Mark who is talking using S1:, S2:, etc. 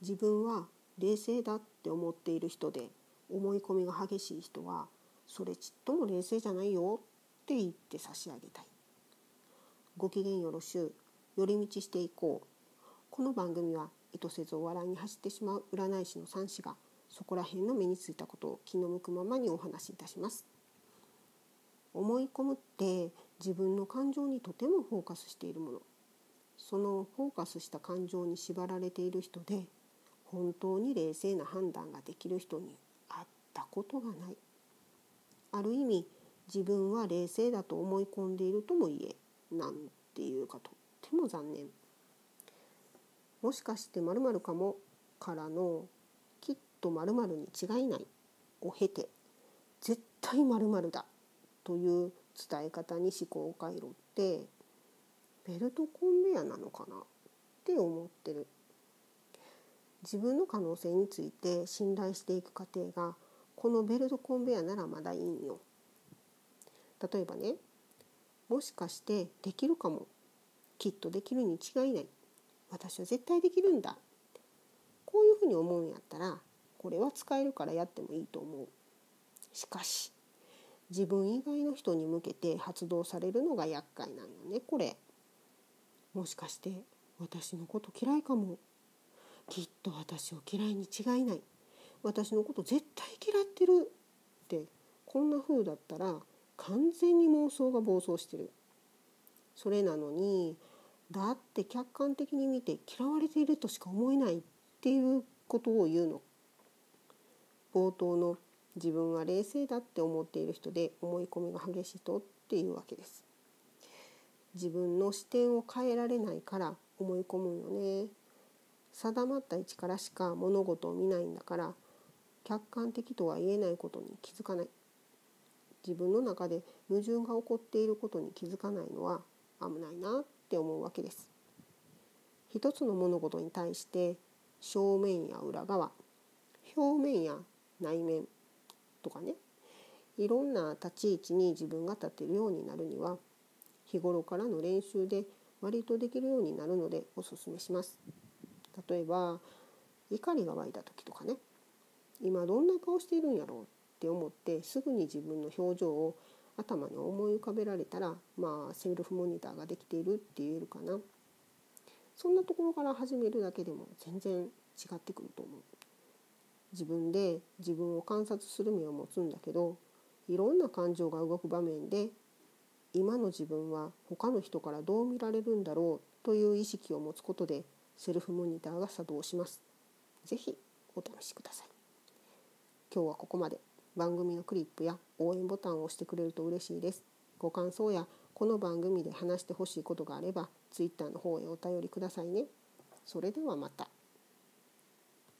S1: 自分は冷静だって思っている人で思い込みが激しい人はそれちっとも冷静じゃないよって言って差し上げたい。ご機嫌よろしゅう寄り道していこう。この番組は意図せずお笑いに走ってしまう占い師の三子がそこら辺の目についたことを気の向くままにお話しいたします。思い込むって自分の感情にとてもフォーカスしているもの。そのフォーカスした感情に縛られている人で本当に冷静な判断ができる人に会ったことがない。ある意味自分は冷静だと思い込んでいるとも言えなんていうかと。っても残念。もしかして〇〇かもからのきっと〇〇に違いない。を経て絶対〇〇だという伝え方に思考回路ってベルトコンベヤなのかなって思ってる。自分の可能性について信頼していく過程がこのベルトコンベヤならまだいいんよ。例えばねもしかしてできるかも。きっとできるに違いない。私は絶対できるんだ。こういうふうに思うんやったらこれは使えるからやってもいいと思う。しかし自分以外の人に向けて発動されるのが厄介なんよねこれ。もしかして私のこと嫌いかも。きっと私を嫌いに違いない。私のこと絶対嫌ってるって。こんな風だったら完全に妄想が暴走してる。それなのにだって客観的に見て嫌われているとしか思えないっていうことを言うの。冒頭の自分は冷静だって思っている人で思い込みが激しい人っていうわけです。自分の視点を変えられないから思い込むよね。定まった位置からしか物事を見ないんだから客観的とは言えないことに気づかない自分の中で矛盾が起こっていることに気づかないのは危ないなって思うわけです一つの物事に対して正面や裏側表面や内面とかねいろんな立ち位置に自分が立てるようになるには日頃からの練習で割とできるようになるのでおすすめします。例えば怒りが湧いた時とかね。今どんな顔しているんやろうって思ってすぐに自分の表情を頭に思い浮かべられたらまあセルフモニターができているって言えるかな。そんなところから始めるだけでも全然違ってくると思う。自分で自分を観察する目を持つんだけどいろんな感情が動く場面で今の自分は他の人からどう見られるんだろうという意識を持つことでセルフモニターが作動します。ぜひお試しください。今日はここまで。番組のクリップや応援ボタンを押してくれると嬉しいです。ご感想やこの番組で話してほしいことがあれば Twitter の方へお便りくださいね。それではまた。